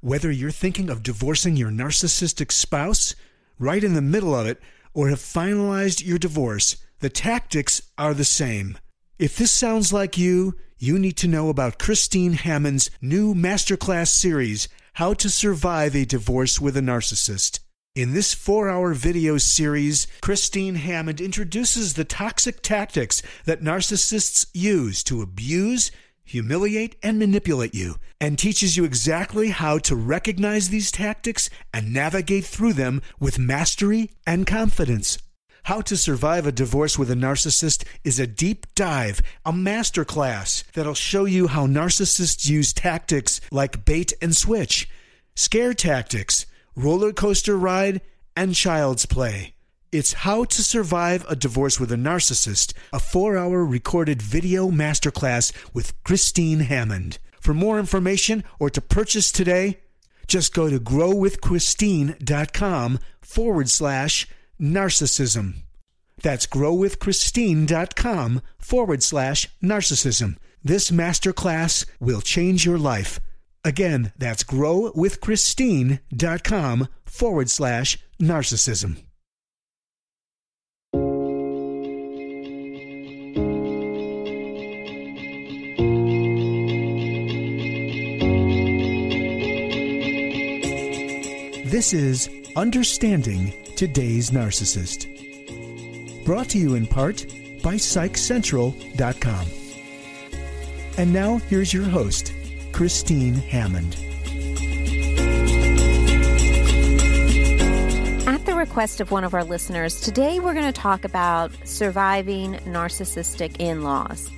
Whether you're thinking of divorcing your narcissistic spouse, right in the middle of it, or have finalized your divorce, the tactics are the same. If this sounds like you, you need to know about Christine Hammond's new masterclass series, How to Survive a Divorce with a Narcissist. In this four hour video series, Christine Hammond introduces the toxic tactics that narcissists use to abuse, humiliate, and manipulate you, and teaches you exactly how to recognize these tactics and navigate through them with mastery and confidence. How to Survive a Divorce with a Narcissist is a deep dive, a masterclass that'll show you how narcissists use tactics like bait and switch, scare tactics, roller coaster ride, and child's play. It's How to Survive a Divorce with a Narcissist, a four hour recorded video masterclass with Christine Hammond. For more information or to purchase today, just go to growwithchristine.com forward slash narcissism. That's growwithchristine.com forward slash narcissism. This masterclass will change your life. Again, that's growwithchristine.com forward slash narcissism. This is Understanding Today's Narcissist. Brought to you in part by PsychCentral.com. And now here's your host, Christine Hammond. At the request of one of our listeners, today we're going to talk about surviving narcissistic in laws.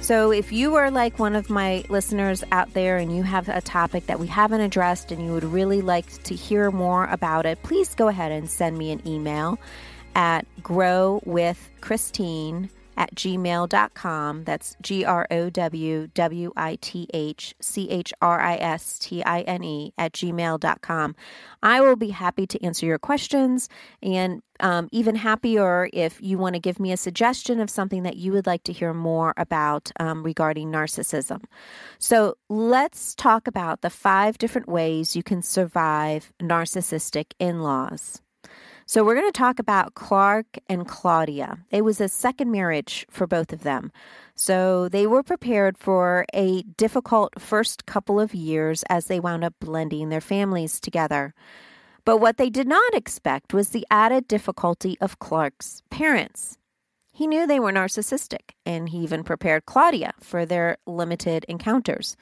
So, if you are like one of my listeners out there and you have a topic that we haven't addressed and you would really like to hear more about it, please go ahead and send me an email at growwithchristine at gmail.com. That's G R O W W I T H C H R I S T I N E at gmail.com. I will be happy to answer your questions and um, even happier if you want to give me a suggestion of something that you would like to hear more about um, regarding narcissism. So let's talk about the five different ways you can survive narcissistic in laws. So, we're going to talk about Clark and Claudia. It was a second marriage for both of them. So, they were prepared for a difficult first couple of years as they wound up blending their families together. But what they did not expect was the added difficulty of Clark's parents. He knew they were narcissistic, and he even prepared Claudia for their limited encounters.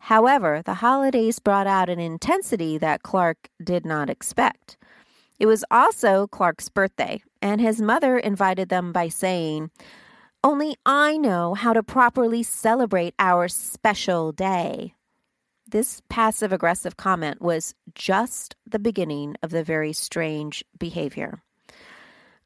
However, the holidays brought out an intensity that Clark did not expect. It was also Clark's birthday, and his mother invited them by saying, Only I know how to properly celebrate our special day. This passive aggressive comment was just the beginning of the very strange behavior.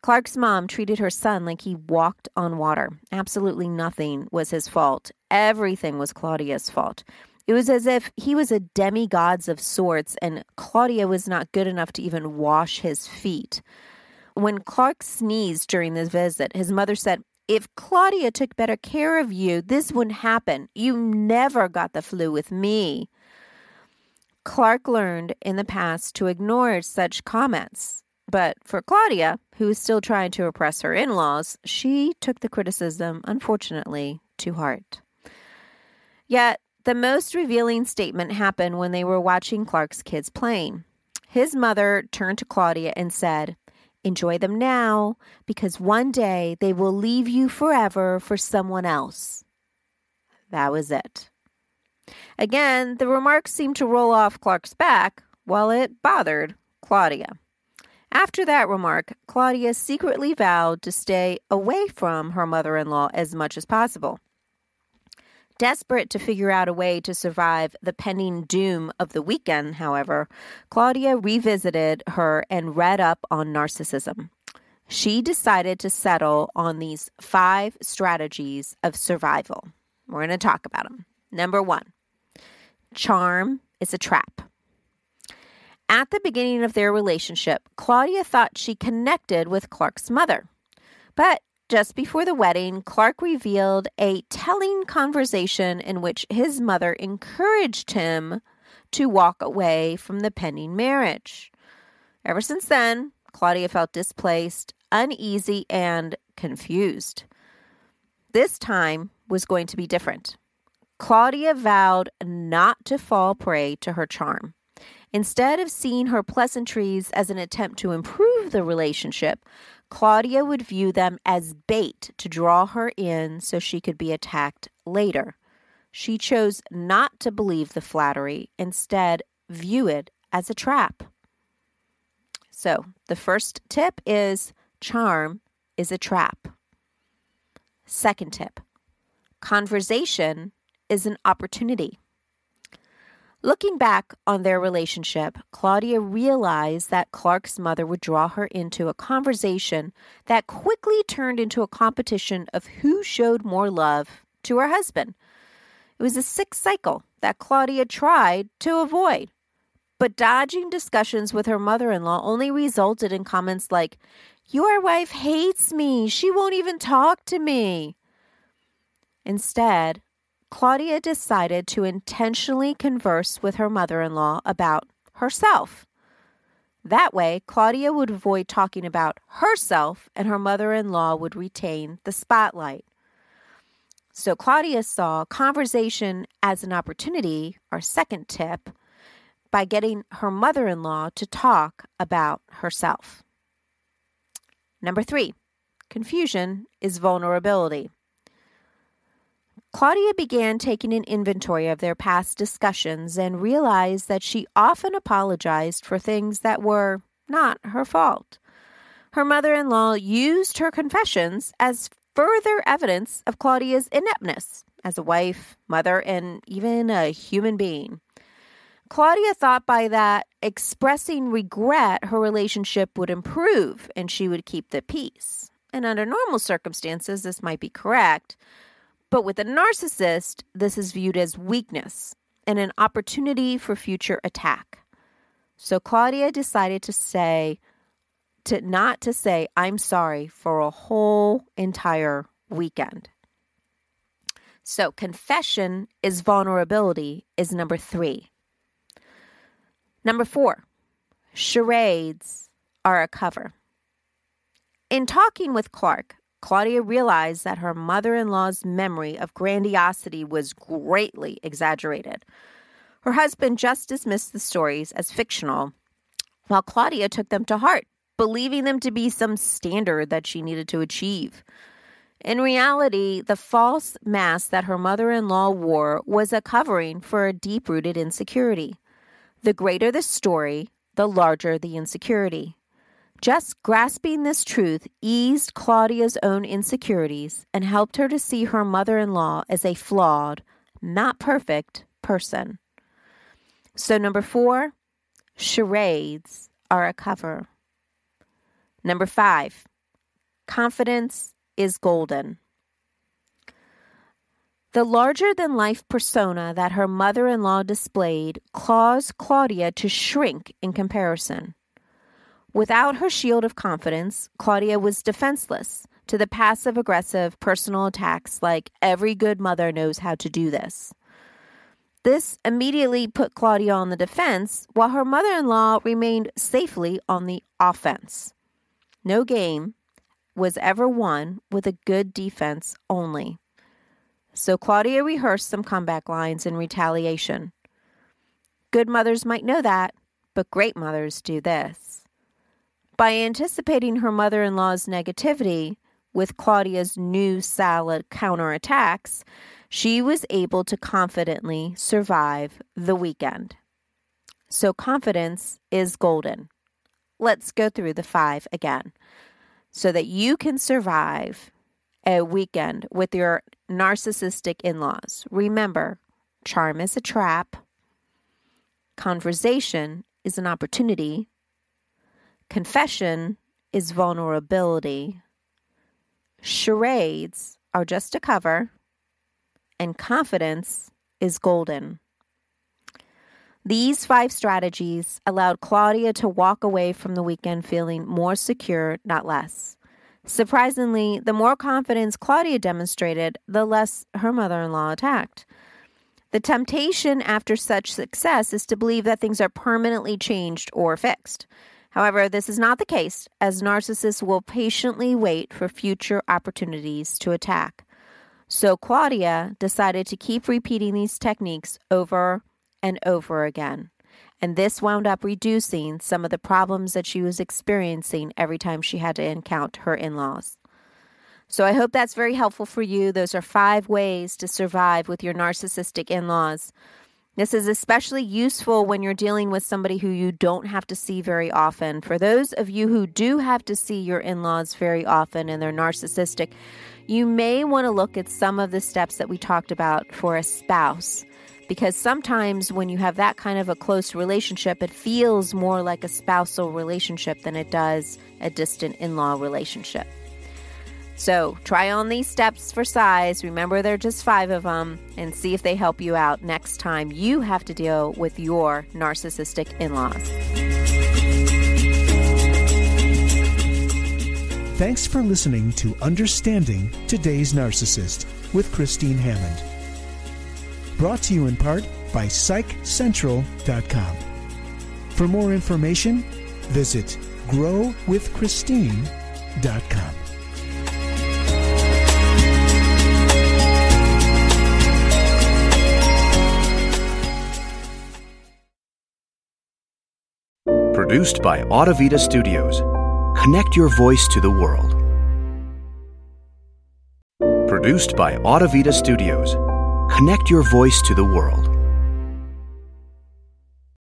Clark's mom treated her son like he walked on water. Absolutely nothing was his fault. Everything was Claudia's fault. It was as if he was a demigod of sorts and Claudia was not good enough to even wash his feet. When Clark sneezed during this visit, his mother said, If Claudia took better care of you, this wouldn't happen. You never got the flu with me. Clark learned in the past to ignore such comments. But for Claudia, who was still trying to oppress her in laws, she took the criticism, unfortunately, to heart. Yet, the most revealing statement happened when they were watching Clark's kids playing. His mother turned to Claudia and said, Enjoy them now, because one day they will leave you forever for someone else. That was it. Again, the remark seemed to roll off Clark's back while it bothered Claudia. After that remark, Claudia secretly vowed to stay away from her mother in law as much as possible. Desperate to figure out a way to survive the pending doom of the weekend, however, Claudia revisited her and read up on narcissism. She decided to settle on these five strategies of survival. We're going to talk about them. Number one, charm is a trap. At the beginning of their relationship, Claudia thought she connected with Clark's mother. But just before the wedding, Clark revealed a telling conversation in which his mother encouraged him to walk away from the pending marriage. Ever since then, Claudia felt displaced, uneasy, and confused. This time was going to be different. Claudia vowed not to fall prey to her charm. Instead of seeing her pleasantries as an attempt to improve the relationship, Claudia would view them as bait to draw her in so she could be attacked later. She chose not to believe the flattery, instead, view it as a trap. So, the first tip is charm is a trap. Second tip conversation is an opportunity. Looking back on their relationship, Claudia realized that Clark's mother would draw her into a conversation that quickly turned into a competition of who showed more love to her husband. It was a sick cycle that Claudia tried to avoid. But dodging discussions with her mother in law only resulted in comments like, Your wife hates me. She won't even talk to me. Instead, Claudia decided to intentionally converse with her mother in law about herself. That way, Claudia would avoid talking about herself and her mother in law would retain the spotlight. So, Claudia saw conversation as an opportunity, our second tip, by getting her mother in law to talk about herself. Number three, confusion is vulnerability. Claudia began taking an inventory of their past discussions and realized that she often apologized for things that were not her fault. Her mother in law used her confessions as further evidence of Claudia's ineptness as a wife, mother, and even a human being. Claudia thought by that expressing regret, her relationship would improve and she would keep the peace. And under normal circumstances, this might be correct. But with a narcissist, this is viewed as weakness and an opportunity for future attack. So Claudia decided to say, to not to say, I'm sorry for a whole entire weekend. So confession is vulnerability is number three. Number four, charades are a cover. In talking with Clark, Claudia realized that her mother in law's memory of grandiosity was greatly exaggerated. Her husband just dismissed the stories as fictional, while Claudia took them to heart, believing them to be some standard that she needed to achieve. In reality, the false mask that her mother in law wore was a covering for a deep rooted insecurity. The greater the story, the larger the insecurity. Just grasping this truth eased Claudia's own insecurities and helped her to see her mother in law as a flawed, not perfect person. So, number four, charades are a cover. Number five, confidence is golden. The larger than life persona that her mother in law displayed caused Claudia to shrink in comparison. Without her shield of confidence, Claudia was defenseless to the passive aggressive personal attacks like every good mother knows how to do this. This immediately put Claudia on the defense while her mother in law remained safely on the offense. No game was ever won with a good defense only. So Claudia rehearsed some comeback lines in retaliation. Good mothers might know that, but great mothers do this. By anticipating her mother in law's negativity with Claudia's new salad counterattacks, she was able to confidently survive the weekend. So, confidence is golden. Let's go through the five again so that you can survive a weekend with your narcissistic in laws, remember charm is a trap, conversation is an opportunity, confession is vulnerability, charades are just a cover, and confidence is golden. These five strategies allowed Claudia to walk away from the weekend feeling more secure, not less. Surprisingly, the more confidence Claudia demonstrated, the less her mother in law attacked. The temptation after such success is to believe that things are permanently changed or fixed. However, this is not the case, as narcissists will patiently wait for future opportunities to attack. So Claudia decided to keep repeating these techniques over and over again. And this wound up reducing some of the problems that she was experiencing every time she had to encounter her in laws. So I hope that's very helpful for you. Those are five ways to survive with your narcissistic in laws. This is especially useful when you're dealing with somebody who you don't have to see very often. For those of you who do have to see your in laws very often and they're narcissistic, you may want to look at some of the steps that we talked about for a spouse because sometimes when you have that kind of a close relationship, it feels more like a spousal relationship than it does a distant in law relationship. So try on these steps for size. Remember, there are just five of them, and see if they help you out next time you have to deal with your narcissistic in laws. Thanks for listening to Understanding Today's Narcissist with Christine Hammond. Brought to you in part by PsychCentral.com. For more information, visit GrowWithChristine.com. Produced by Audavita Studios. Connect your voice to the world. Produced by Audavita Studios. Connect your voice to the world.